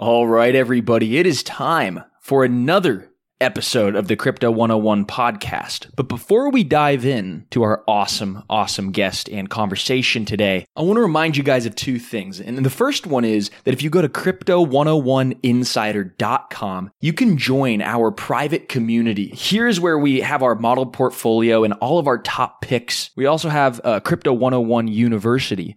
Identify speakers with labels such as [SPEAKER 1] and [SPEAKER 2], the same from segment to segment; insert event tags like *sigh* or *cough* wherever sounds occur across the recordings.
[SPEAKER 1] All right, everybody, it is time for another episode of the Crypto 101 podcast. But before we dive in to our awesome, awesome guest and conversation today, I want to remind you guys of two things. And the first one is that if you go to crypto101insider.com, you can join our private community. Here's where we have our model portfolio and all of our top picks. We also have uh, Crypto 101 University,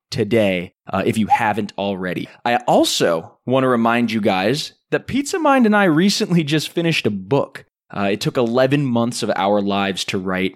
[SPEAKER 1] today uh, if you haven't already. I also want to remind you guys that Peace of Mind and I recently just finished a book. Uh, it took 11 months of our lives to write,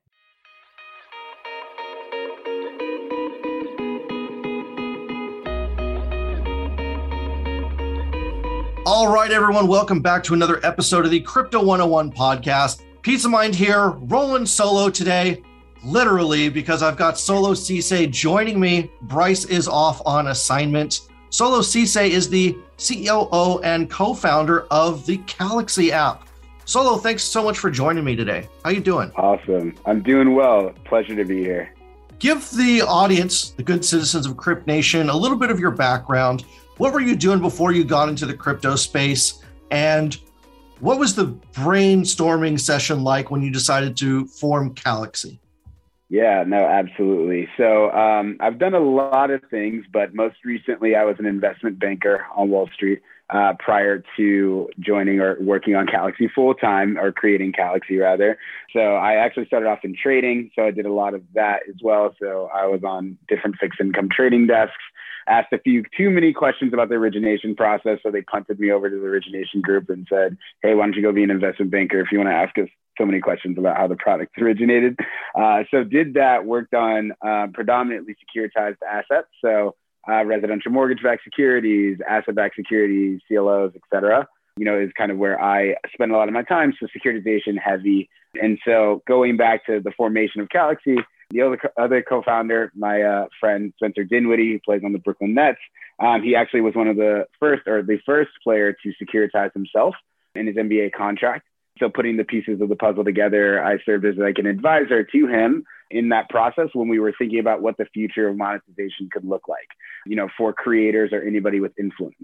[SPEAKER 2] All right, everyone, welcome back to another episode of the Crypto 101 podcast. Peace of Mind here, rolling solo today, literally because I've got Solo Ceesay joining me. Bryce is off on assignment. Solo Ceesay is the COO and co-founder of the Calaxy app. Solo, thanks so much for joining me today. How you doing?
[SPEAKER 3] Awesome. I'm doing well. Pleasure to be here.
[SPEAKER 2] Give the audience, the good citizens of Crypt Nation, a little bit of your background. What were you doing before you got into the crypto space? And what was the brainstorming session like when you decided to form Calaxy?
[SPEAKER 3] Yeah, no, absolutely. So um, I've done a lot of things, but most recently I was an investment banker on Wall Street uh, prior to joining or working on Calaxy full time or creating Calaxy rather. So I actually started off in trading. So I did a lot of that as well. So I was on different fixed income trading desks asked a few too many questions about the origination process. So they punted me over to the origination group and said, Hey, why don't you go be an investment banker if you want to ask us so many questions about how the product originated? Uh, so did that, worked on uh, predominantly securitized assets. So uh, residential mortgage-backed securities, asset-backed securities, CLOs, et cetera you know, is kind of where I spend a lot of my time. So securitization heavy. And so going back to the formation of Calaxy, the other, other co-founder, my uh, friend Spencer Dinwiddie, who plays on the Brooklyn Nets, um, he actually was one of the first or the first player to securitize himself in his NBA contract. So putting the pieces of the puzzle together, I served as like an advisor to him in that process when we were thinking about what the future of monetization could look like, you know, for creators or anybody with influence.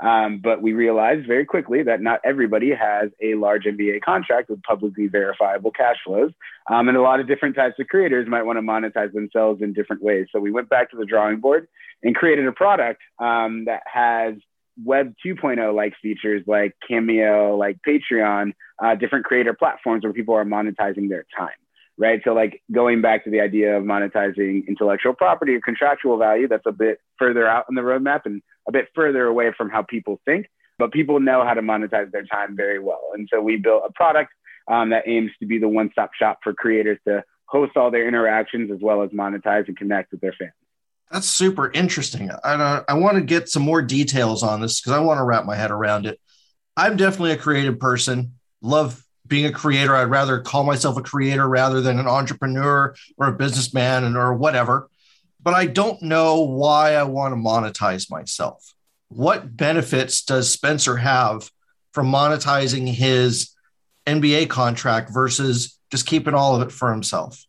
[SPEAKER 3] Um, but we realized very quickly that not everybody has a large NBA contract with publicly verifiable cash flows. Um, and a lot of different types of creators might want to monetize themselves in different ways. So we went back to the drawing board and created a product um, that has Web 2.0 like features like Cameo, like Patreon, uh, different creator platforms where people are monetizing their time right? So like going back to the idea of monetizing intellectual property or contractual value, that's a bit further out on the roadmap and a bit further away from how people think. But people know how to monetize their time very well, and so we built a product um, that aims to be the one-stop shop for creators to host all their interactions as well as monetize and connect with their fans.
[SPEAKER 2] That's super interesting. I, uh, I want to get some more details on this because I want to wrap my head around it. I'm definitely a creative person. Love being a creator. I'd rather call myself a creator rather than an entrepreneur or a businessman and or whatever. But I don't know why I want to monetize myself. What benefits does Spencer have from monetizing his NBA contract versus just keeping all of it for himself?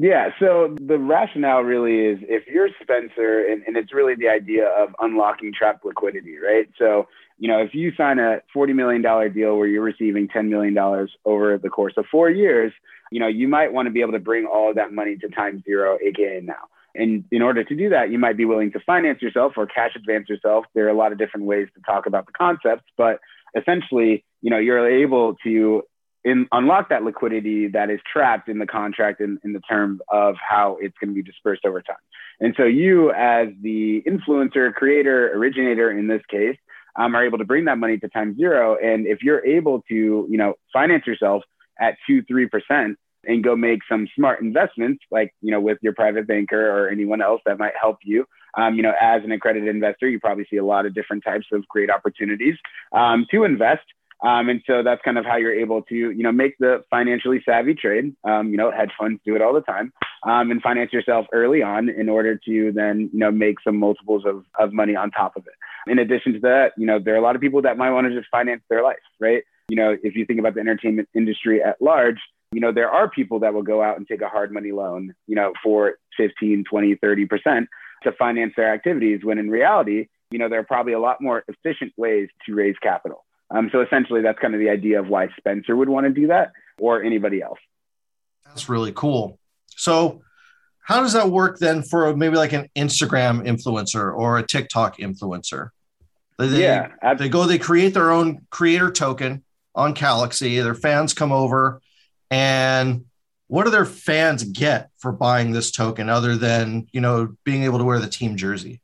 [SPEAKER 3] Yeah, so the rationale really is if you're Spencer, and, and it's really the idea of unlocking trapped liquidity, right? So you know, if you sign a $40 million deal where you're receiving $10 million over the course of four years, you know, you might want to be able to bring all of that money to time zero, AKA now. And in order to do that, you might be willing to finance yourself or cash advance yourself. There are a lot of different ways to talk about the concepts, but essentially, you know, you're able to in, unlock that liquidity that is trapped in the contract in, in the terms of how it's going to be dispersed over time. And so you, as the influencer, creator, originator in this case, um, are able to bring that money to time zero. And if you're able to, you know, finance yourself at two, three percent and go make some smart investments, like you know, with your private banker or anyone else that might help you. Um, you know, as an accredited investor, you probably see a lot of different types of great opportunities um, to invest. Um, and so that's kind of how you're able to, you know, make the financially savvy trade. Um, you know, hedge funds do it all the time, um, and finance yourself early on in order to then, you know, make some multiples of, of money on top of it. In addition to that, you know, there are a lot of people that might want to just finance their life, right? You know, if you think about the entertainment industry at large, you know, there are people that will go out and take a hard money loan, you know, for 15, 20, 30% to finance their activities, when in reality, you know, there are probably a lot more efficient ways to raise capital. Um, so essentially, that's kind of the idea of why Spencer would want to do that or anybody else.
[SPEAKER 2] That's really cool. So, how does that work then for maybe like an Instagram influencer or a TikTok influencer? They, yeah, absolutely. they go, they create their own creator token on Calaxy. Their fans come over, and what do their fans get for buying this token other than you know being able to wear the team jersey?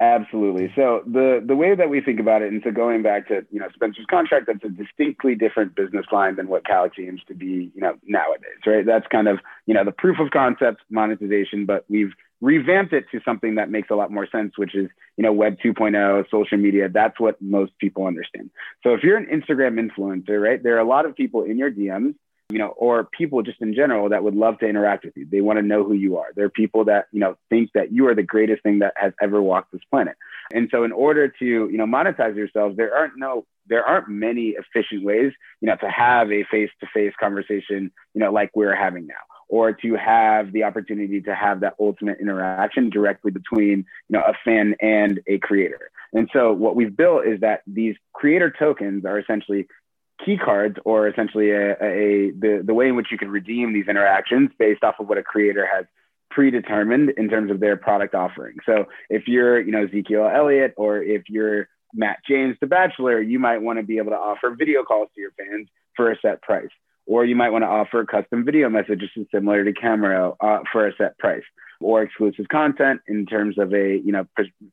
[SPEAKER 3] Absolutely. So the the way that we think about it, and so going back to you know Spencer's contract, that's a distinctly different business line than what Calaxy aims to be, you know, nowadays, right? That's kind of you know the proof of concept monetization, but we've revamped it to something that makes a lot more sense, which is you know Web 2.0, social media. That's what most people understand. So if you're an Instagram influencer, right, there are a lot of people in your DMs you know, or people just in general that would love to interact with you. They want to know who you are. They're people that, you know, think that you are the greatest thing that has ever walked this planet. And so in order to, you know, monetize yourselves, there aren't no there aren't many efficient ways, you know, to have a face-to-face conversation, you know, like we're having now, or to have the opportunity to have that ultimate interaction directly between, you know, a fan and a creator. And so what we've built is that these creator tokens are essentially key cards or essentially a, a, the, the way in which you can redeem these interactions based off of what a creator has predetermined in terms of their product offering. So if you're, you know, Ezekiel Elliott or if you're Matt James, the Bachelor, you might want to be able to offer video calls to your fans for a set price. Or you might want to offer custom video messages similar to Cameo uh, for a set price or exclusive content in terms of a you know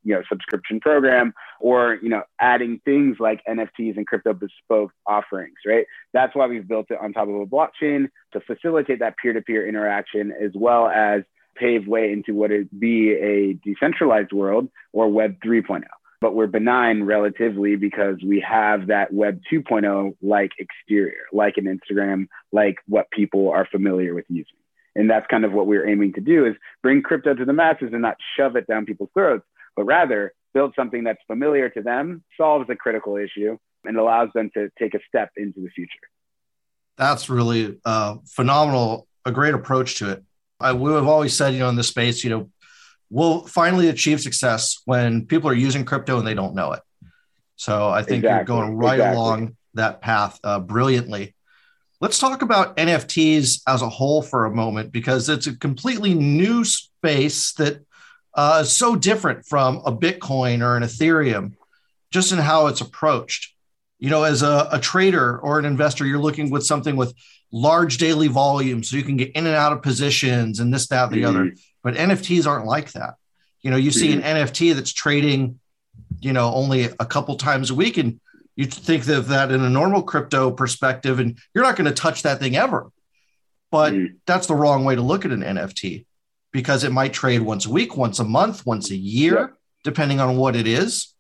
[SPEAKER 3] you know subscription program or you know adding things like NFTs and crypto bespoke offerings right? That's why we've built it on top of a blockchain to facilitate that peer-to-peer interaction as well as pave way into what would be a decentralized world or web 3.0 but we're benign relatively because we have that web 2.0 like exterior like an instagram like what people are familiar with using and that's kind of what we're aiming to do is bring crypto to the masses and not shove it down people's throats, but rather build something that's familiar to them, solves a critical issue, and allows them to take a step into the future.
[SPEAKER 2] That's really uh, phenomenal, a great approach to it. I, we have always said, you know, in this space, you know, we'll finally achieve success when people are using crypto and they don't know it. So I think exactly. you're going right exactly. along that path uh, brilliantly. Let's talk about NFTs as a whole for a moment because it's a completely new space that uh, is so different from a Bitcoin or an Ethereum, just in how it's approached. You know, as a, a trader or an investor, you're looking with something with large daily volume so you can get in and out of positions and this, that, and the mm-hmm. other. But NFTs aren't like that. You know, you mm-hmm. see an NFT that's trading, you know, only a couple times a week and you think of that in a normal crypto perspective, and you're not going to touch that thing ever. But mm. that's the wrong way to look at an NFT because it might trade once a week, once a month, once a year, yeah. depending on what it is.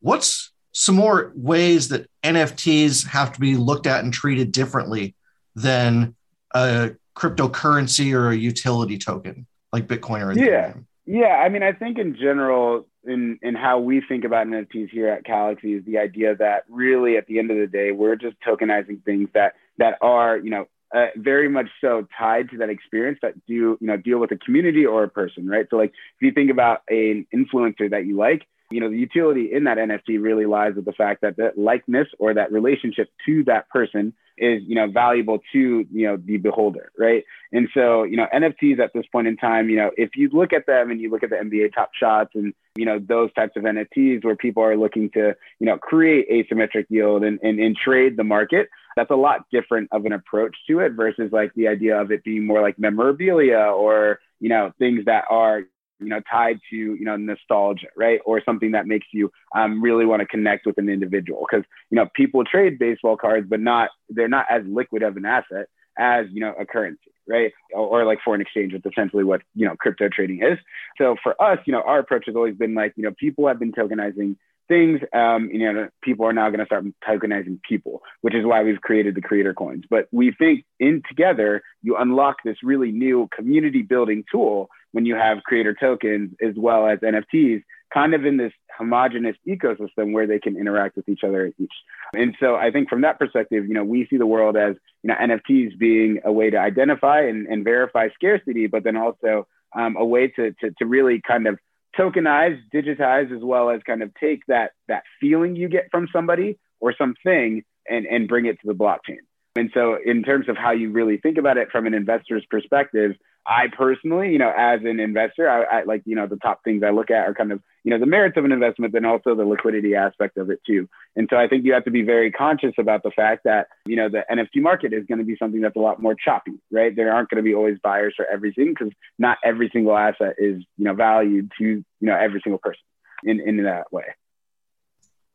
[SPEAKER 2] What's some more ways that NFTs have to be looked at and treated differently than a cryptocurrency or a utility token like Bitcoin or
[SPEAKER 3] Ethereum? Yeah. Yeah. I mean, I think in general, in in how we think about NFTs here at Calaxy is the idea that really at the end of the day we're just tokenizing things that that are you know uh, very much so tied to that experience that do you know deal with a community or a person right? So like if you think about an influencer that you like you know, the utility in that NFT really lies with the fact that that likeness or that relationship to that person is, you know, valuable to, you know, the beholder, right? And so, you know, NFTs at this point in time, you know, if you look at them and you look at the NBA top shots and, you know, those types of NFTs where people are looking to, you know, create asymmetric yield and, and, and trade the market, that's a lot different of an approach to it versus like the idea of it being more like memorabilia or, you know, things that are, you know, tied to, you know, nostalgia, right? Or something that makes you um, really want to connect with an individual. Because, you know, people trade baseball cards, but not, they're not as liquid of an asset as, you know, a currency, right? Or, or like foreign exchange, which essentially what, you know, crypto trading is. So for us, you know, our approach has always been like, you know, people have been tokenizing things, um, you know, people are now going to start tokenizing people, which is why we've created the creator coins. But we think in together, you unlock this really new community building tool when you have creator tokens as well as NFTs, kind of in this homogenous ecosystem where they can interact with each other each. And so I think from that perspective, you know, we see the world as, you know, NFTs being a way to identify and, and verify scarcity, but then also um, a way to, to, to really kind of tokenize, digitize, as well as kind of take that that feeling you get from somebody or something and and bring it to the blockchain. And so, in terms of how you really think about it from an investor's perspective, I personally, you know, as an investor, I, I, like, you know, the top things I look at are kind of, you know, the merits of an investment, then also the liquidity aspect of it too. And so I think you have to be very conscious about the fact that, you know, the NFT market is going to be something that's a lot more choppy, right? There aren't going to be always buyers for everything because not every single asset is, you know, valued to, you know, every single person in, in that way.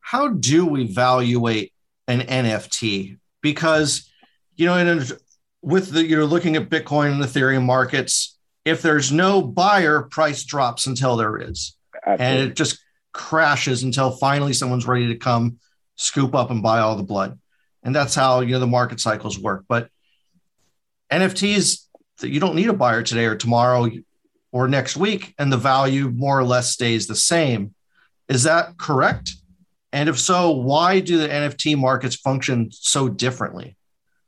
[SPEAKER 2] How do we evaluate an NFT? Because, you know, in with the you're looking at Bitcoin and Ethereum markets, if there's no buyer, price drops until there is. Absolutely. And it just crashes until finally someone's ready to come scoop up and buy all the blood. And that's how you know the market cycles work. But NFTs, that you don't need a buyer today or tomorrow or next week, and the value more or less stays the same. Is that correct? And if so, why do the NFT markets function so differently?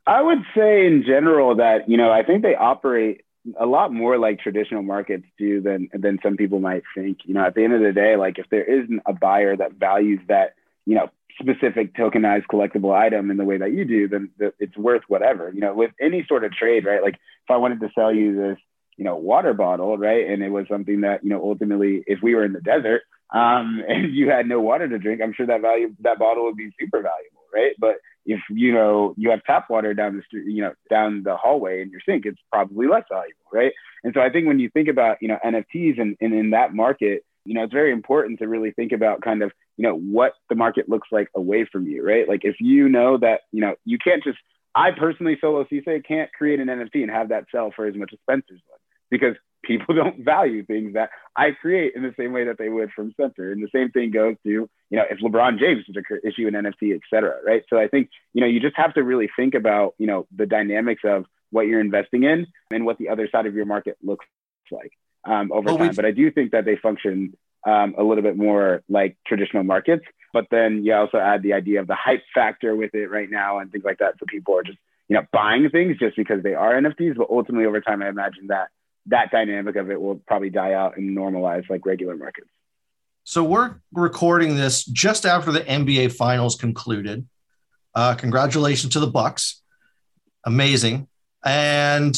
[SPEAKER 3] I would say in general that, you know, I think they operate a lot more like traditional markets do than than some people might think. You know, at the end of the day, like if there isn't a buyer that values that, you know, specific tokenized collectible item in the way that you do, then it's worth whatever. You know, with any sort of trade, right? Like if I wanted to sell you this, you know, water bottle, right, and it was something that you know ultimately, if we were in the desert um, *laughs* and you had no water to drink, I'm sure that value that bottle would be super valuable, right? But if you know you have tap water down the street, you know, down the hallway in your sink, it's probably less valuable, right? And so I think when you think about you know NFTs and, and in that market, you know, it's very important to really think about kind of you know what the market looks like away from you, right? Like if you know that you know you can't just I personally Solo Ceesay can't create an NFT and have that sell for as much as Spencer's one because people *laughs* don't value things that I create in the same way that they would from Spencer. And the same thing goes to, you know, if LeBron James is to issue an NFT, et cetera, right? So I think, you know, you just have to really think about, you know, the dynamics of what you're investing in and what the other side of your market looks like um, over well, time. But I do think that they function um, a little bit more like traditional markets. But then you also add the idea of the hype factor with it right now and things like that. So people are just, you know, buying things just because they are NFTs. But ultimately, over time, I imagine that that dynamic of it will probably die out and normalize like regular markets.
[SPEAKER 2] So we're recording this just after the NBA Finals concluded. Uh, congratulations to the Bucks, amazing. And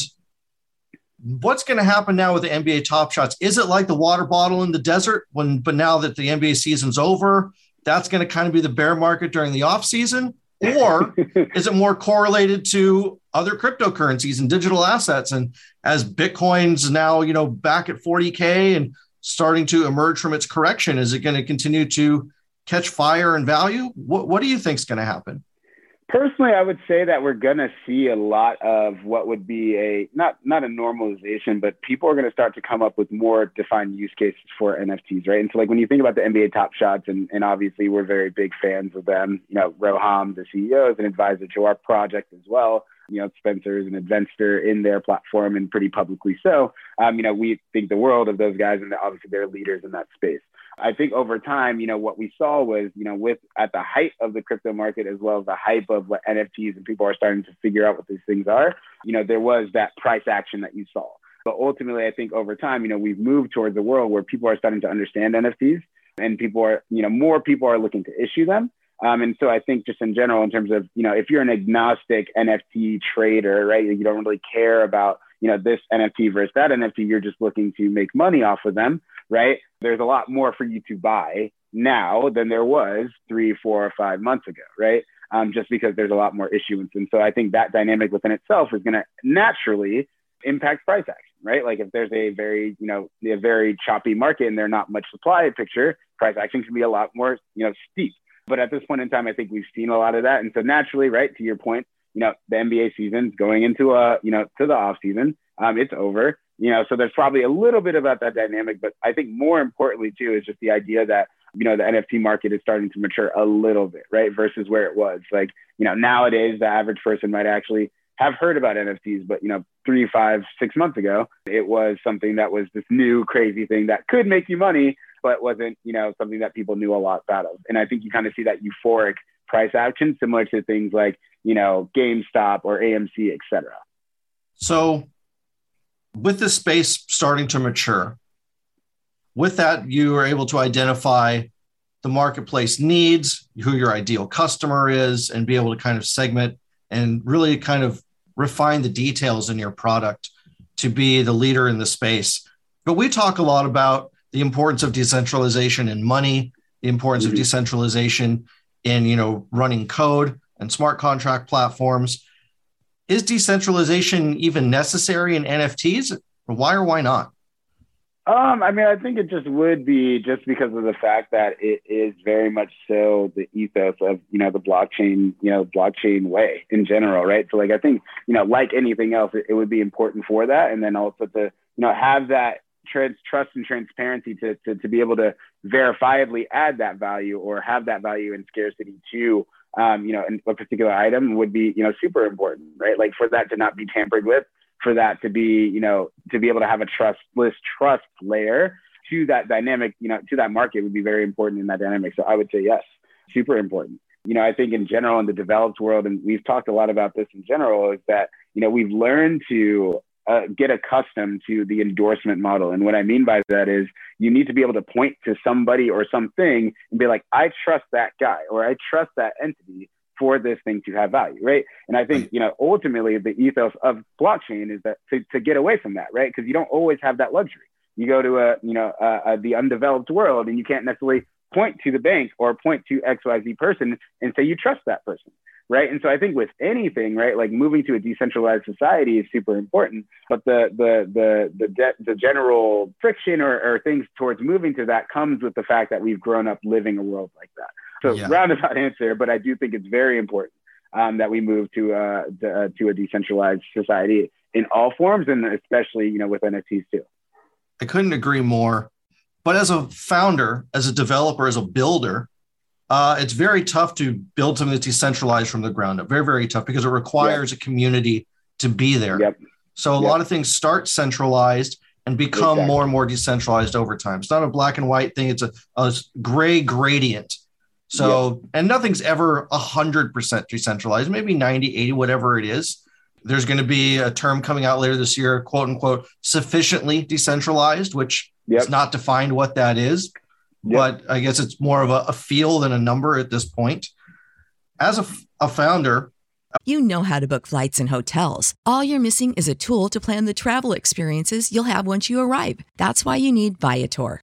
[SPEAKER 2] what's going to happen now with the NBA Top Shots? Is it like the water bottle in the desert? When, but now that the NBA season's over, that's going to kind of be the bear market during the off season, or *laughs* is it more correlated to other cryptocurrencies and digital assets. And as Bitcoin's now, you know, back at 40K and starting to emerge from its correction, is it going to continue to catch fire and value? What, what do you think is going to happen?
[SPEAKER 3] Personally, I would say that we're going to see a lot of what would be a not not a normalization, but people are going to start to come up with more defined use cases for NFTs, right? And so, like when you think about the NBA Top Shots, and, and obviously we're very big fans of them. You know, Roham, the CEO, is an advisor to our project as well you know, Spencer is an investor in their platform and pretty publicly so. Um, you know, we think the world of those guys and obviously they're leaders in that space. I think over time, you know, what we saw was, you know, with at the height of the crypto market as well as the hype of what NFTs and people are starting to figure out what these things are, you know, there was that price action that you saw. But ultimately, I think over time, you know, we've moved towards a world where people are starting to understand NFTs and people are, you know, more people are looking to issue them. Um, and so I think just in general, in terms of, you know, if you're an agnostic NFT trader, right, you don't really care about, you know, this NFT versus that NFT, you're just looking to make money off of them, right? There's a lot more for you to buy now than there was three, four, or five months ago, right? Um, just because there's a lot more issuance. And so I think that dynamic within itself is going to naturally impact price action, right? Like if there's a very, you know, a very choppy market and there's not much supply picture, price action can be a lot more, you know, steep. But at this point in time, I think we've seen a lot of that. And so naturally, right, to your point, you know, the NBA season's going into a, you know, to the off season. Um, it's over. You know, so there's probably a little bit about that dynamic, but I think more importantly too is just the idea that you know the NFT market is starting to mature a little bit, right? Versus where it was. Like, you know, nowadays the average person might actually have heard about NFTs, but you know, three, five, six months ago, it was something that was this new crazy thing that could make you money, but wasn't, you know, something that people knew a lot about of. And I think you kind of see that euphoric price action similar to things like, you know, GameStop or AMC, et cetera.
[SPEAKER 2] So with the space starting to mature, with that, you are able to identify the marketplace needs, who your ideal customer is, and be able to kind of segment and really kind of refine the details in your product to be the leader in the space. But we talk a lot about the importance of decentralization in money, the importance mm-hmm. of decentralization in you know running code and smart contract platforms. Is decentralization even necessary in NFTs? Why or why not?
[SPEAKER 3] Um, I mean, I think it just would be just because of the fact that it is very much so the ethos of you know the blockchain, you know, blockchain way in general, right? So, like, I think you know, like anything else, it, it would be important for that, and then also to you know have that trans- trust and transparency to, to to be able to verifiably add that value or have that value in scarcity to um, you know a particular item would be you know super important, right? Like for that to not be tampered with for that to be, you know, to be able to have a trustless trust layer to that dynamic, you know, to that market would be very important in that dynamic. So I would say yes, super important. You know, I think in general in the developed world, and we've talked a lot about this in general, is that you know we've learned to uh, get accustomed to the endorsement model. And what I mean by that is you need to be able to point to somebody or something and be like, I trust that guy or I trust that entity for this thing to have value, right? And I think, you know, ultimately the ethos of blockchain is that to, to get away from that, right? Because you don't always have that luxury. You go to a, you know, uh, the undeveloped world and you can't necessarily point to the bank or point to XYZ person and say you trust that person, right? And so I think with anything, right, like moving to a decentralized society is super important, but the the the the de- the general friction or, or things towards moving to that comes with the fact that we've grown up living a world like that. So yeah. roundabout answer, but I do think it's very important um, that we move to, uh, to, uh, to a decentralized society in all forms, and especially you know with NFTs too.
[SPEAKER 2] I couldn't agree more. But as a founder, as a developer, as a builder, uh, it's very tough to build something that's decentralized from the ground up. Very, very tough because it requires yep. a community to be there. Yep. So a yep. lot of things start centralized and become exactly. more and more decentralized over time. It's not a black and white thing. It's a, a gray gradient so, and nothing's ever 100% decentralized, maybe 90, 80, whatever it is. There's going to be a term coming out later this year, quote unquote, sufficiently decentralized, which is not defined what that is. Yep. But I guess it's more of a, a, feel than a number at this point. As a, a founder,
[SPEAKER 4] you know how to book flights and hotels. All you're missing is a tool to plan the travel experiences you'll have once you arrive. That's why you need Viator.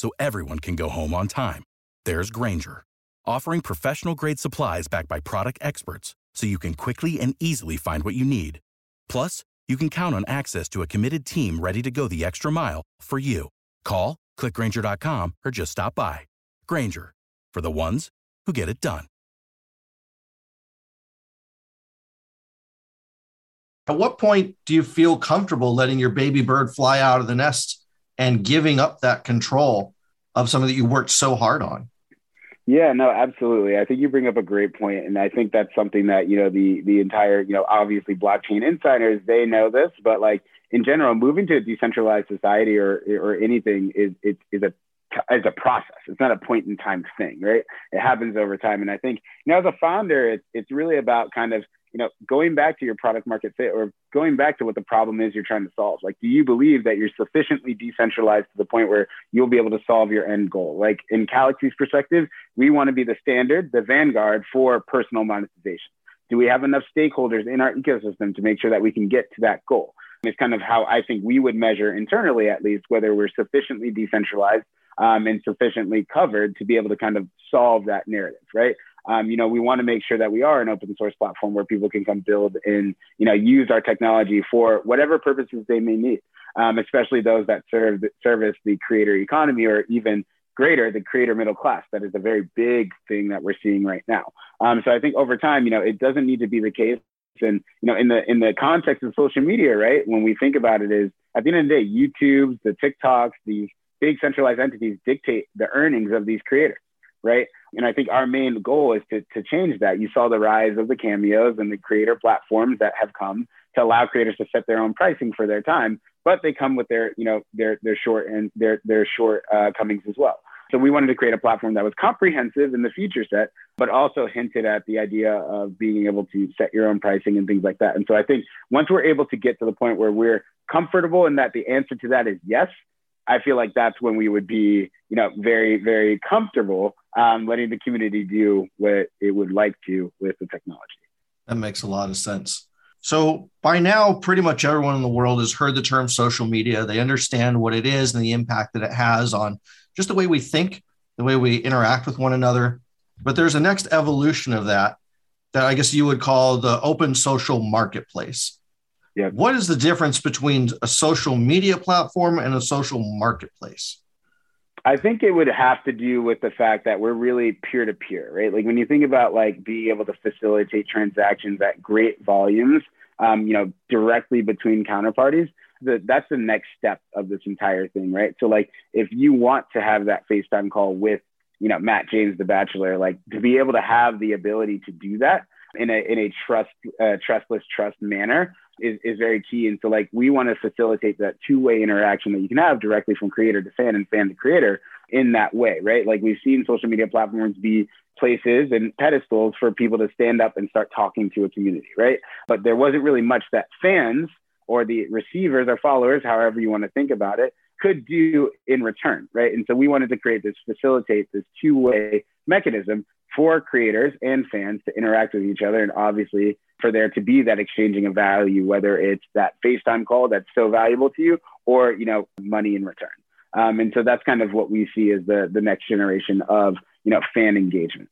[SPEAKER 5] so everyone can go home on time. There's Grainger, offering professional grade supplies backed by product experts so you can quickly and easily find what you need. Plus, you can count on access to a committed team ready to go the extra mile for you. Call, clickgrainger.com, or just stop by. Grainger, for the ones who get it done.
[SPEAKER 2] At what point do you feel comfortable letting your baby bird fly out of the nest and giving up that control of something that you worked so hard on.
[SPEAKER 3] Yeah, no, absolutely. I think you bring up a great point, and I think that's something that you know the the entire you know obviously blockchain insiders they know this, but like in general, moving to a decentralized society or or anything is is, is a is a process. It's not a point in time thing, right? It happens over time, and I think you as a founder, it's really about kind of you know, going back to your product market fit or going back to what the problem is you're trying to solve. Like, do you believe that you're sufficiently decentralized to the point where you'll be able to solve your end goal? Like in Calaxy's perspective, we want to be the standard, the vanguard for personal monetization. Do we have enough stakeholders in our ecosystem to make sure that we can get to that goal? It's kind of how I think we would measure internally, at least, whether we're sufficiently decentralized um, and sufficiently covered to be able to kind of solve that narrative, right? Um, you know, we want to make sure that we are an open source platform where people can come build and, you know, use our technology for whatever purposes they may need, um, especially those that serve service the creator economy or even greater the creator middle class. That is a very big thing that we're seeing right now. Um, so I think over time, you know, it doesn't need to be the case. And you know, in the in the context of social media, right? When we think about it, is at the end of the day, YouTube, the TikToks, these big centralized entities dictate the earnings of these creators right? And I think our main goal is to, to change that. You saw the rise of the cameos and the creator platforms that have come to allow creators to set their own pricing for their time, but they come with their, you know, their their short and their their short uh, comings as well. So we wanted to create a platform that was comprehensive in the feature set, but also hinted at the idea of being able to set your own pricing and things like that. And so I think once we're able to get to the point where we're comfortable and that the answer to that is yes, I feel like that's when we would be, you know, very, very comfortable um, letting the community do what it would like to with the technology.
[SPEAKER 2] That makes a lot of sense. So by now, pretty much everyone in the world has heard the term social media. They understand what it is and the impact that it has on just the way we think, the way we interact with one another. But there's a next evolution of that that I guess you would call the open social marketplace.
[SPEAKER 3] Yeah.
[SPEAKER 2] What is the difference between a social media platform and a social marketplace?
[SPEAKER 3] I think it would have to do with the fact that we're really peer to peer, right? Like when you think about like being able to facilitate transactions at great volumes, um, you know, directly between counterparties, the, that's the next step of this entire thing, right? So like if you want to have that FaceTime call with, you know, Matt James, the Bachelor, like to be able to have the ability to do that in a in a trust uh, trustless trust manner is, is very key. And so like we want to facilitate that two-way interaction that you can have directly from creator to fan and fan to creator in that way, right? Like we've seen social media platforms be places and pedestals for people to stand up and start talking to a community, right? But there wasn't really much that fans or the receivers or followers, however you want to think about it, could do in return, right? And so we wanted to create this, facilitate this two-way mechanism for creators and fans to interact with each other and obviously for there to be that exchanging of value whether it's that facetime call that's so valuable to you or you know money in return. Um, and so that's kind of what we see as the the next generation of you know fan engagement.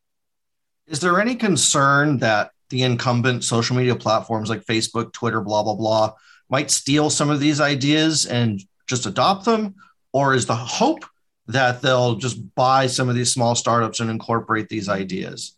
[SPEAKER 2] Is there any concern that the incumbent social media platforms like facebook twitter blah blah blah might steal some of these ideas and just adopt them? Or is the hope that they'll just buy some of these small startups and incorporate these ideas?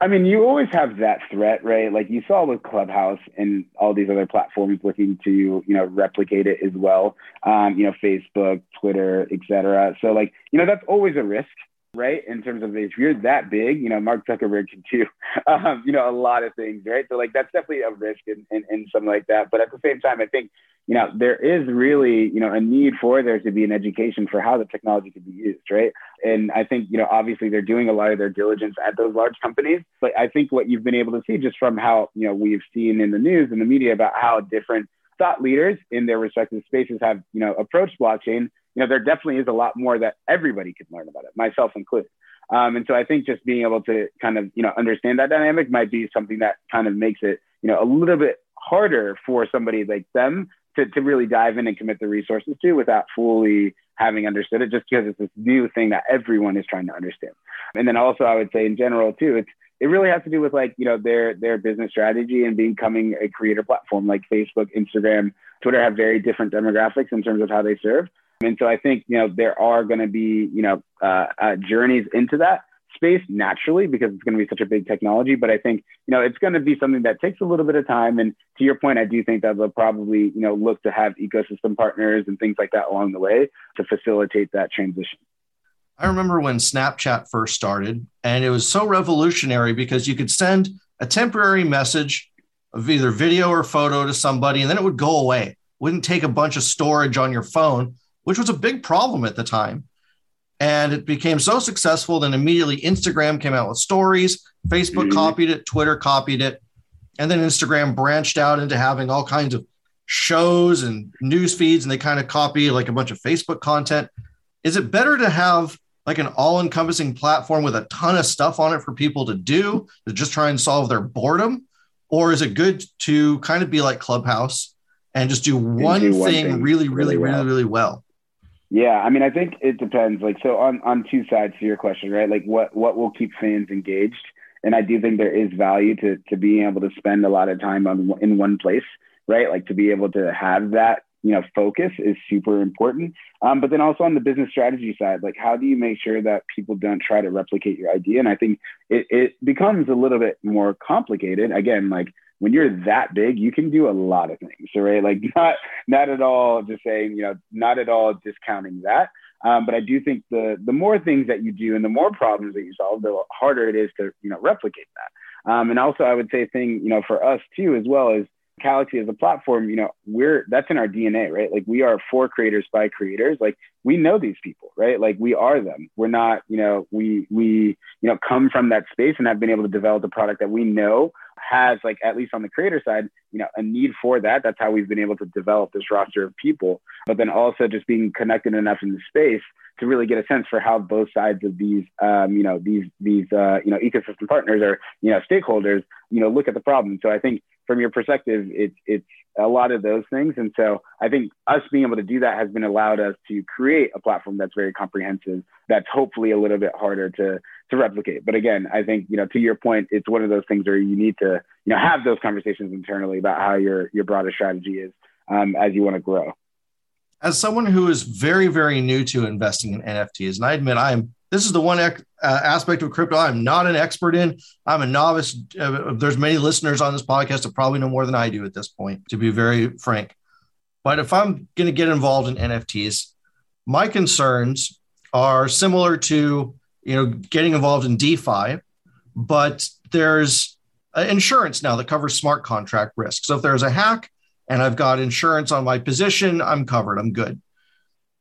[SPEAKER 3] I mean, you always have that threat, right? Like you saw with Clubhouse and all these other platforms looking to, you know, replicate it as well. Um, you know, Facebook, Twitter, etc. So, like, you know, that's always a risk, right? In terms of if you're that big, you know, Mark Zuckerberg can do, *laughs* um, you know, a lot of things, right? So, like, that's definitely a risk and and and something like that. But at the same time, I think you know, there is really, you know, a need for there to be an education for how the technology could be used, right? And I think, you know, obviously they're doing a lot of their diligence at those large companies, but I think what you've been able to see just from how, you know, we've seen in the news and the media about how different thought leaders in their respective spaces have, you know, approached blockchain, you know, there definitely is a lot more that everybody could learn about it, myself included. Um, and so I think just being able to kind of, you know, understand that dynamic might be something that kind of makes it, you know, a little bit harder for somebody like them to, to really dive in and commit the resources to without fully having understood it just because it's this new thing that everyone is trying to understand. And then also I would say in general too, it's it really has to do with like, you know, their their business strategy and becoming a creator platform like Facebook, Instagram, Twitter have very different demographics in terms of how they serve. And so I think, you know, there are going to be, you know, uh, uh, journeys into that space naturally because it's going to be such a big technology. But I think, you know, it's going to be something that takes a little bit of time. And to your point, I do think that they'll probably, you know, look to have ecosystem partners and things like that along the way to facilitate that transition.
[SPEAKER 2] I remember when Snapchat first started, and it was so revolutionary because you could send a temporary message of either video or photo to somebody, and then it would go away. Wouldn't take a bunch of storage on your phone, which was a big problem at the time. And it became so successful, then immediately Instagram came out with stories, Facebook mm-hmm. copied it, Twitter copied it, and then Instagram branched out into having all kinds of shows and news feeds, and they kind of copy like a bunch of Facebook content. Is it better to have like an all-encompassing platform with a ton of stuff on it for people to do to just try and solve their boredom or is it good to kind of be like clubhouse and just do one, do one thing, thing, really really really well. really well
[SPEAKER 3] yeah i mean i think it depends like so on on two sides to your question right? Like what what will keep fans engaged? And i do think there is value to to being able to spend a lot of time on in one place right? Like to be able to have that you know focus is super important. Um, but then also on the business strategy side like how do you make sure that people don't try to replicate your idea? And i think it, it becomes a little bit more complicated. Again like when you're that big you can do a lot of things right like *laughs* not not at all just saying you know not at all discounting that um, but I do think the the more things that you do and the more problems that you solve, the harder it is to you know replicate that. Um, and also, I would say thing you know for us too as well is Calaxy as a platform, you know, we're that's in our DNA, right? Like we are for creators by creators. Like we know these people, right? Like we are them. We're not, you know, we we you know come from that space and have been able to develop a product that we know has like at least on the creator side, you know, a need for that. That's how we've been able to develop this roster of people. But then also just being connected enough in the space to really get a sense for how both sides of these, um, you know, these these uh, you know ecosystem partners or you know stakeholders, you know, look at the problem. So I think from your perspective, it's it's a lot of those things. And so I think us being able to do that has been allowed us to create a platform that's very comprehensive, that's hopefully a little bit harder to to replicate. But again, I think, you know, to your point, it's one of those things where you need to, you know, have those conversations internally about how your your broader strategy is um, as you want to grow.
[SPEAKER 2] As someone who is very, very new to investing in NFTs, and I admit I'm this is the one uh, aspect of crypto I'm not an expert in. I'm a novice. Uh, there's many listeners on this podcast that probably know more than I do at this point, to be very frank. But if I'm going to get involved in NFTs, my concerns are similar to you know getting involved in DeFi, but there's insurance now that covers smart contract risk. So if there's a hack and I've got insurance on my position, I'm covered. I'm good.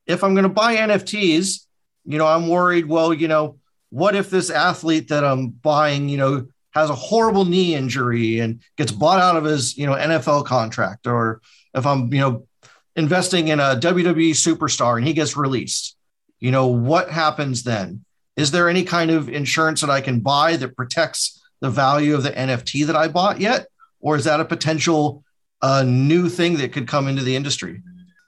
[SPEAKER 2] If I'm going to buy NFTs, you know, I'm worried, well, you know, what if this athlete that I'm buying, you know, has a horrible knee injury and gets bought out of his, you know, NFL contract, or if I'm, you know, investing in a WWE superstar and he gets released, you know, what happens then? Is there any kind of insurance that I can buy that protects the value of the NFT that I bought yet? Or is that a potential uh, new thing that could come into the industry?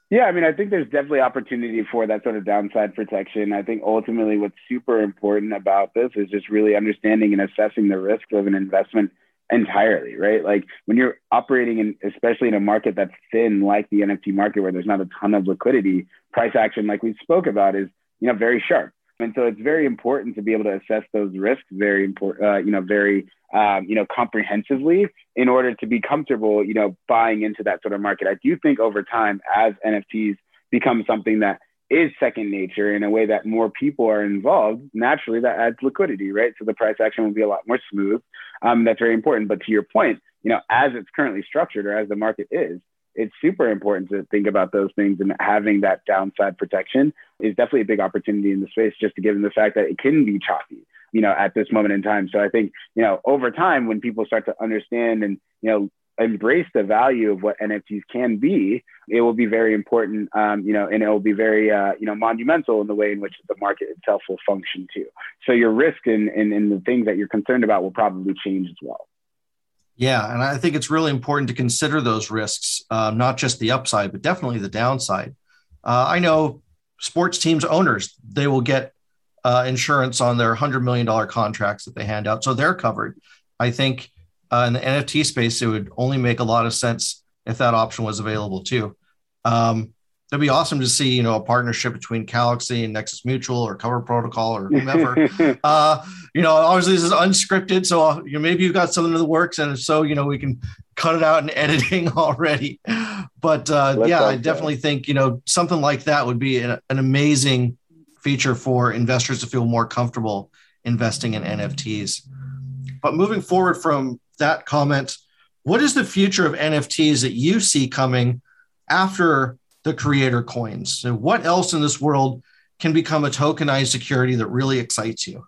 [SPEAKER 3] Yeah, I mean, I think there's definitely opportunity for that sort of downside protection. I think ultimately what's super important about this is just really understanding and assessing the risk of an investment entirely, right? Like when you're operating in, especially in a market that's thin, like the NFT market, where there's not a ton of liquidity, price action, like we spoke about, is you know very sharp. And so it's very important to be able to assess those risks very important, uh, you know, very, um, you know, comprehensively in order to be comfortable, you know, buying into that sort of market. I do think over time, as NFTs become something that is second nature in a way that more people are involved, naturally that adds liquidity, right? So the price action will be a lot more smooth. Um, that's very important. But to your point, you know, as it's currently structured or as the market is, it's super important to think about those things and having that downside protection is definitely a big opportunity in the space just to given the fact that it can be choppy you know at this moment in time. So i think you know over time when people start to understand and you know embrace the value of what nfts can be it will be very important um, you know and it will be very uh, you know monumental in the way in which the market itself will function too. So your risk and, and, and the things that you're concerned about will probably change as well
[SPEAKER 2] yeah, and I think it's really important to consider those risks, uh, not just the upside, but definitely the downside. Uh, I know sports teams owners they will get uh, insurance on their hundred million dollar contracts that they hand out, so they're covered. I think uh, in the NFT space, it would only make a lot of sense if that option was available too. Um, it'd be awesome to see you know a partnership between Calaxy and Nexus Mutual or Cover Protocol or whomever. *laughs* uh, you know, obviously this is unscripted, so uh, you know, maybe you've got something in the works, and if so, you know, we can cut it out in *laughs* editing already. But uh, yeah, I definitely that. think you know something like that would be an, an amazing feature for investors to feel more comfortable investing in NFTs. But moving forward from that comment, what is the future of NFTs that you see coming after the creator coins? So what else in this world can become a tokenized security that really excites you?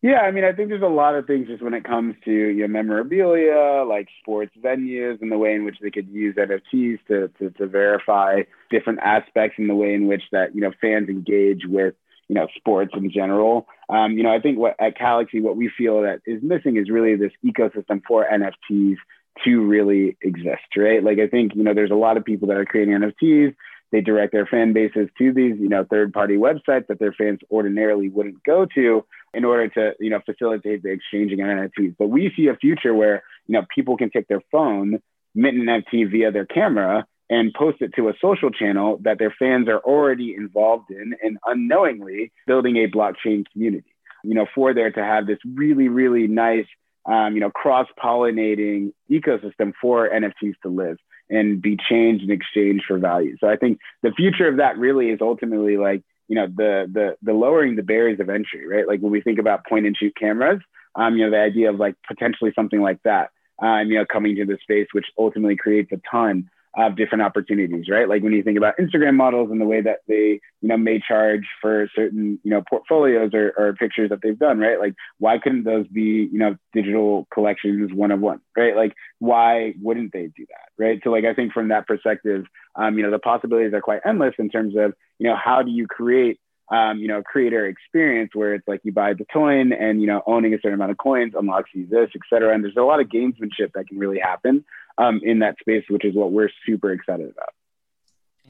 [SPEAKER 3] Yeah, I mean, I think there's a lot of things just when it comes to your memorabilia, like sports venues, and the way in which they could use NFTs to, to to verify different aspects and the way in which that you know fans engage with you know sports in general. Um, you know, I think what at Calaxy, what we feel that is missing is really this ecosystem for NFTs to really exist, right? Like I think you know, there's a lot of people that are creating NFTs they direct their fan bases to these, you know, third-party websites that their fans ordinarily wouldn't go to in order to, you know, facilitate the exchanging of NFTs. But we see a future where, you know, people can take their phone, mint an NFT via their camera, and post it to a social channel that their fans are already involved in and unknowingly building a blockchain community. You know, for there to have this really, really nice, um, you know, cross-pollinating ecosystem for NFTs to live and be changed in exchange for value. So I think the future of that really is ultimately like, you know, the the the lowering the barriers of entry, right? Like when we think about point and shoot cameras, um, you know, the idea of like potentially something like that, um, you know, coming to the space, which ultimately creates a ton of different opportunities, right? Like when you think about Instagram models and the way that they, you know, may charge for certain, you know, portfolios or, or pictures that they've done, right? Like why couldn't those be, you know, digital collections one of one, right? Like why wouldn't they do that, right? So like I think from that perspective, um, you know, the possibilities are quite endless in terms of, you know, how do you create um, you know, creator experience where it's like you buy the coin and, you know, owning a certain amount of coins unlocks you this, et cetera. And there's a lot of gamesmanship that can really happen um, in that space, which is what we're super excited about.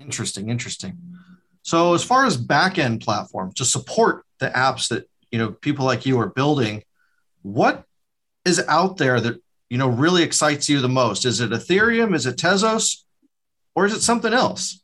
[SPEAKER 2] Interesting, interesting. So as far as backend platforms to support the apps that, you know, people like you are building, what is out there that, you know, really excites you the most? Is it Ethereum? Is it Tezos? Or is it something else?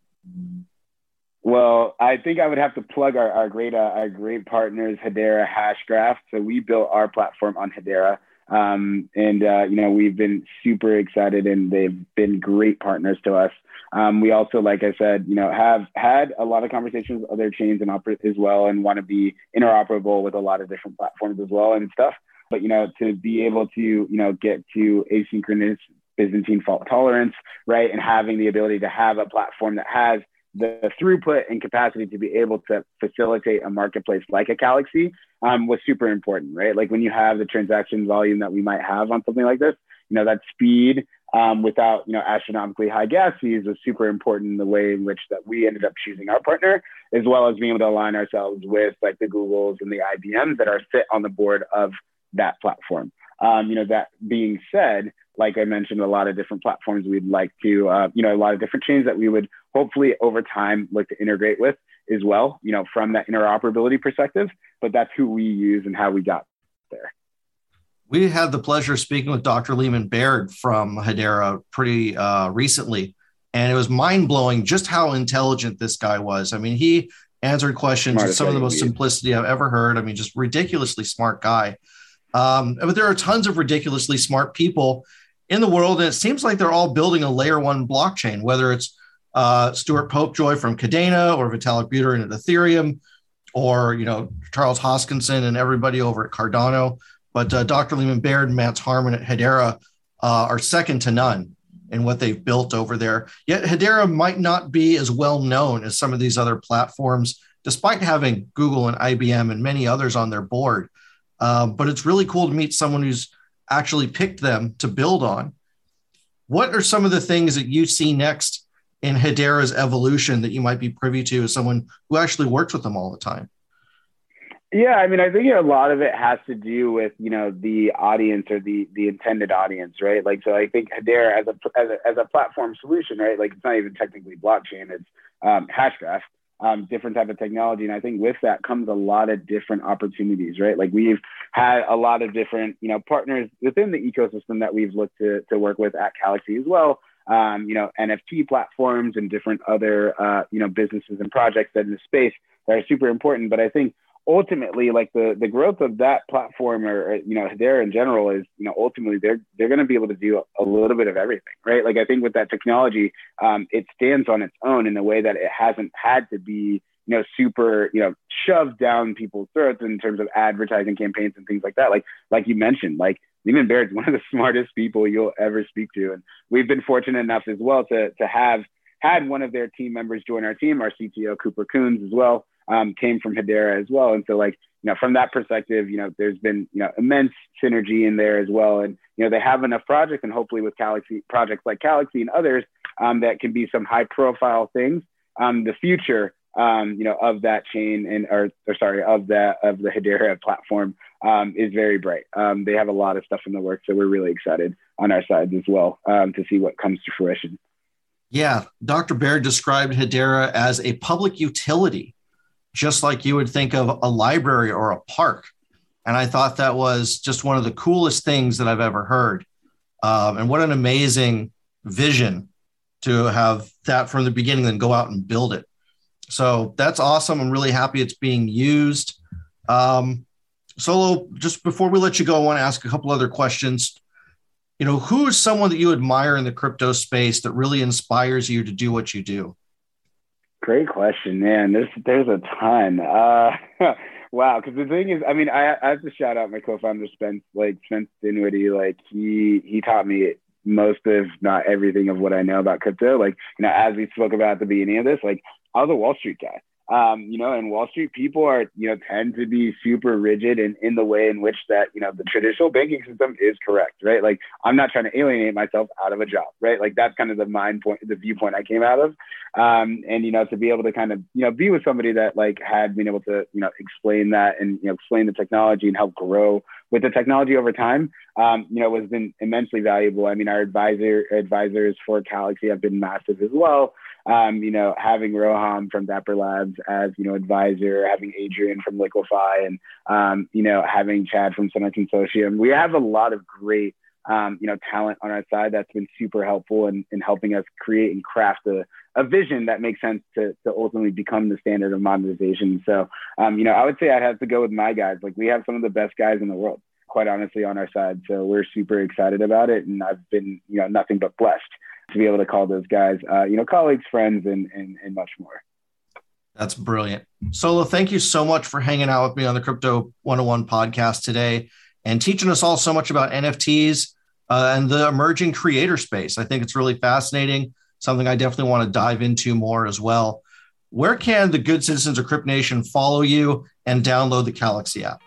[SPEAKER 3] Well, I think I would have to plug our, our great uh, our great partners, Hedera Hashgraph. So we built our platform on Hedera, um, and uh, you know we've been super excited, and they've been great partners to us. Um, we also, like I said, you know, have had a lot of conversations with other chains and oper- as well, and want to be interoperable with a lot of different platforms as well and stuff. But you know, to be able to you know get to asynchronous Byzantine fault tolerance, right, and having the ability to have a platform that has the throughput and capacity to be able to facilitate a marketplace like a Calaxy um, was super important, right? Like when you have the transaction volume that we might have on something like this, you know, that speed um, without, you know, astronomically high gas fees was super important in the way in which that we ended up choosing our partner, as well as being able to align ourselves with like the Googles and the IBMs that are sit on the board of that platform. Um, you know, that being said, like I mentioned, a lot of different platforms we'd like to, uh, you know, a lot of different chains that we would hopefully over time look to integrate with as well, you know, from that interoperability perspective. But that's who we use and how we got there.
[SPEAKER 2] We had the pleasure of speaking with Dr. Leemon Baird from Hedera pretty uh, recently, and it was mind blowing just how intelligent this guy was. I mean, he answered questions with some of the most simplicity I've ever heard. I mean, just ridiculously smart guy. Um, but there are tons of ridiculously smart people in the world, and it seems like they're all building a layer one blockchain, whether it's uh, Stuart Popejoy from Kadena or Vitalik Buterin at Ethereum, or you know Charles Hoskinson and everybody over at Cardano. But uh, Dr. Leemon Baird and Mance Harmon at Hedera uh, are second to none in what they've built over there. Yet Hedera might not be as well known as some of these other platforms, despite having Google and IBM and many others on their board. Uh, but it's really cool to meet someone who's actually picked them to build on. What are some of the things that you see next in Hedera's evolution that you might be privy to as someone who actually works with them all the time?
[SPEAKER 3] Yeah, I mean, I think a lot of it has to do with you know the audience or the the intended audience, right? Like, so I think Hedera as a as a, as a platform solution, right? Like, it's not even technically blockchain; it's um, Hashgraph um, different type of technology. And I think with that comes a lot of different opportunities, right? Like we've had a lot of different, you know, partners within the ecosystem that we've looked to, to work with at Calaxy as well. Um, you know, NFT platforms and different other, uh, you know, businesses and projects that in the space that are super important. But I think ultimately like the the growth of that platform or, you know there in general is you know ultimately they're they're going to be able to do a little bit of everything right like i think with that technology um, it stands on its own in a way that it hasn't had to be you know, super, you know, shoved down people's throats in terms of advertising campaigns and things like that. Like, like you mentioned, like Leemon Baird's *laughs* one of the smartest people you'll ever speak to. And we've been fortunate enough as well to, to have had one of their team members join our team, our CTO, Cooper Kunz as well, um, came from Hedera as well. And so like, you know, from that perspective, you know, there's been, you know, immense synergy in there as well. And, you know, they have enough projects and hopefully with Calaxy projects like Galaxy and others um, that can be some high profile things. Um, the future, um, you know, of that chain and, or, or sorry, of that, of the Hedera platform um, is very bright. Um, they have a lot of stuff in the works. So we're really excited on our sides as well um, to see what comes to fruition.
[SPEAKER 2] Yeah. Dr. Baird described Hedera as a public utility just like you would think of a library or a park. And I thought that was just one of the coolest things that I've ever heard. Um, and what an amazing vision to have that from the beginning and go out and build it. So that's awesome. I'm really happy it's being used. Um, Solo, just before we let you go, I want to ask a couple other questions. You know, who is someone that you admire in the crypto space that really inspires you to do what you do?
[SPEAKER 3] Great question, man. There's there's a ton. Uh, *laughs* wow, because the thing is, I mean, I, I have to shout out my co-founder Spence, like Spence Dinwiddie. Like he he taught me most of not everything of what I know about crypto. Like you know, as we spoke about at the beginning of this, like I was a Wall Street guy um, you know, and Wall Street people are, you know, tend to be super rigid in, in the way in which that, you know, the traditional banking system is correct, right? Like I'm not trying to alienate myself out of a job, right? Like that's kind of the mind point, the viewpoint I came out of. Um, and, you know, to be able to kind of, you know, be with somebody that like had been able to, you know, explain that and, you know, explain the technology and help grow with the technology over time, um, you know, has been immensely valuable. I mean, our advisor advisors for Calaxy have been massive as well um, you know, having Roham from Dapper Labs as, you know, advisor, having Adrian from Liquify and, um, you know, having Chad from Summit Consortium. We have a lot of great, um, you know, talent on our side that's been super helpful in, in helping us create and craft a, a vision that makes sense to, to ultimately become the standard of monetization. So, um, you know, I would say I'd have to go with my guys. Like we have some of the best guys in the world, quite honestly, on our side. So we're super excited about it. And I've been, you know, nothing but blessed to be able to call those guys, uh, you know, colleagues, friends, and, and, and much more.
[SPEAKER 2] That's brilliant. Solo, thank you so much for hanging out with me on the Crypto 101 podcast today and teaching us all so much about NFTs uh, and the emerging creator space. I think it's really fascinating, something I definitely want to dive into more as well. Where can the good citizens of Crypt Nation follow you and download the Calaxy app?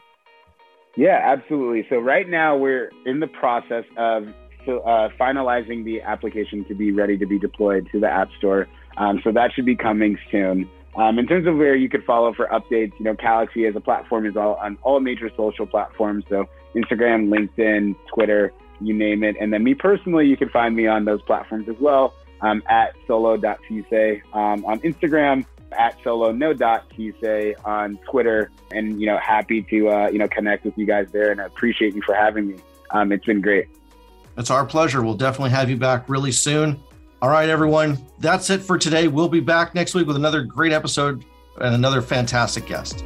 [SPEAKER 3] Yeah, absolutely. So right now we're in the process of uh, finalizing the application to be ready to be deployed to the App Store. Um, so that should be coming soon. Um, in terms of where you could follow for updates, you know, Calaxy as a platform is all on all major social platforms. So Instagram, LinkedIn, Twitter, you name it. And then me personally, you can find me on those platforms as well um, at solo.tise um, on Instagram, at solo no dot on Twitter. And, you know, happy to, uh, you know, connect with you guys there. And I appreciate you for having me. Um, it's been great.
[SPEAKER 2] It's our pleasure. We'll definitely have you back really soon. All right, everyone. That's it for today. We'll be back next week with another great episode and another fantastic guest.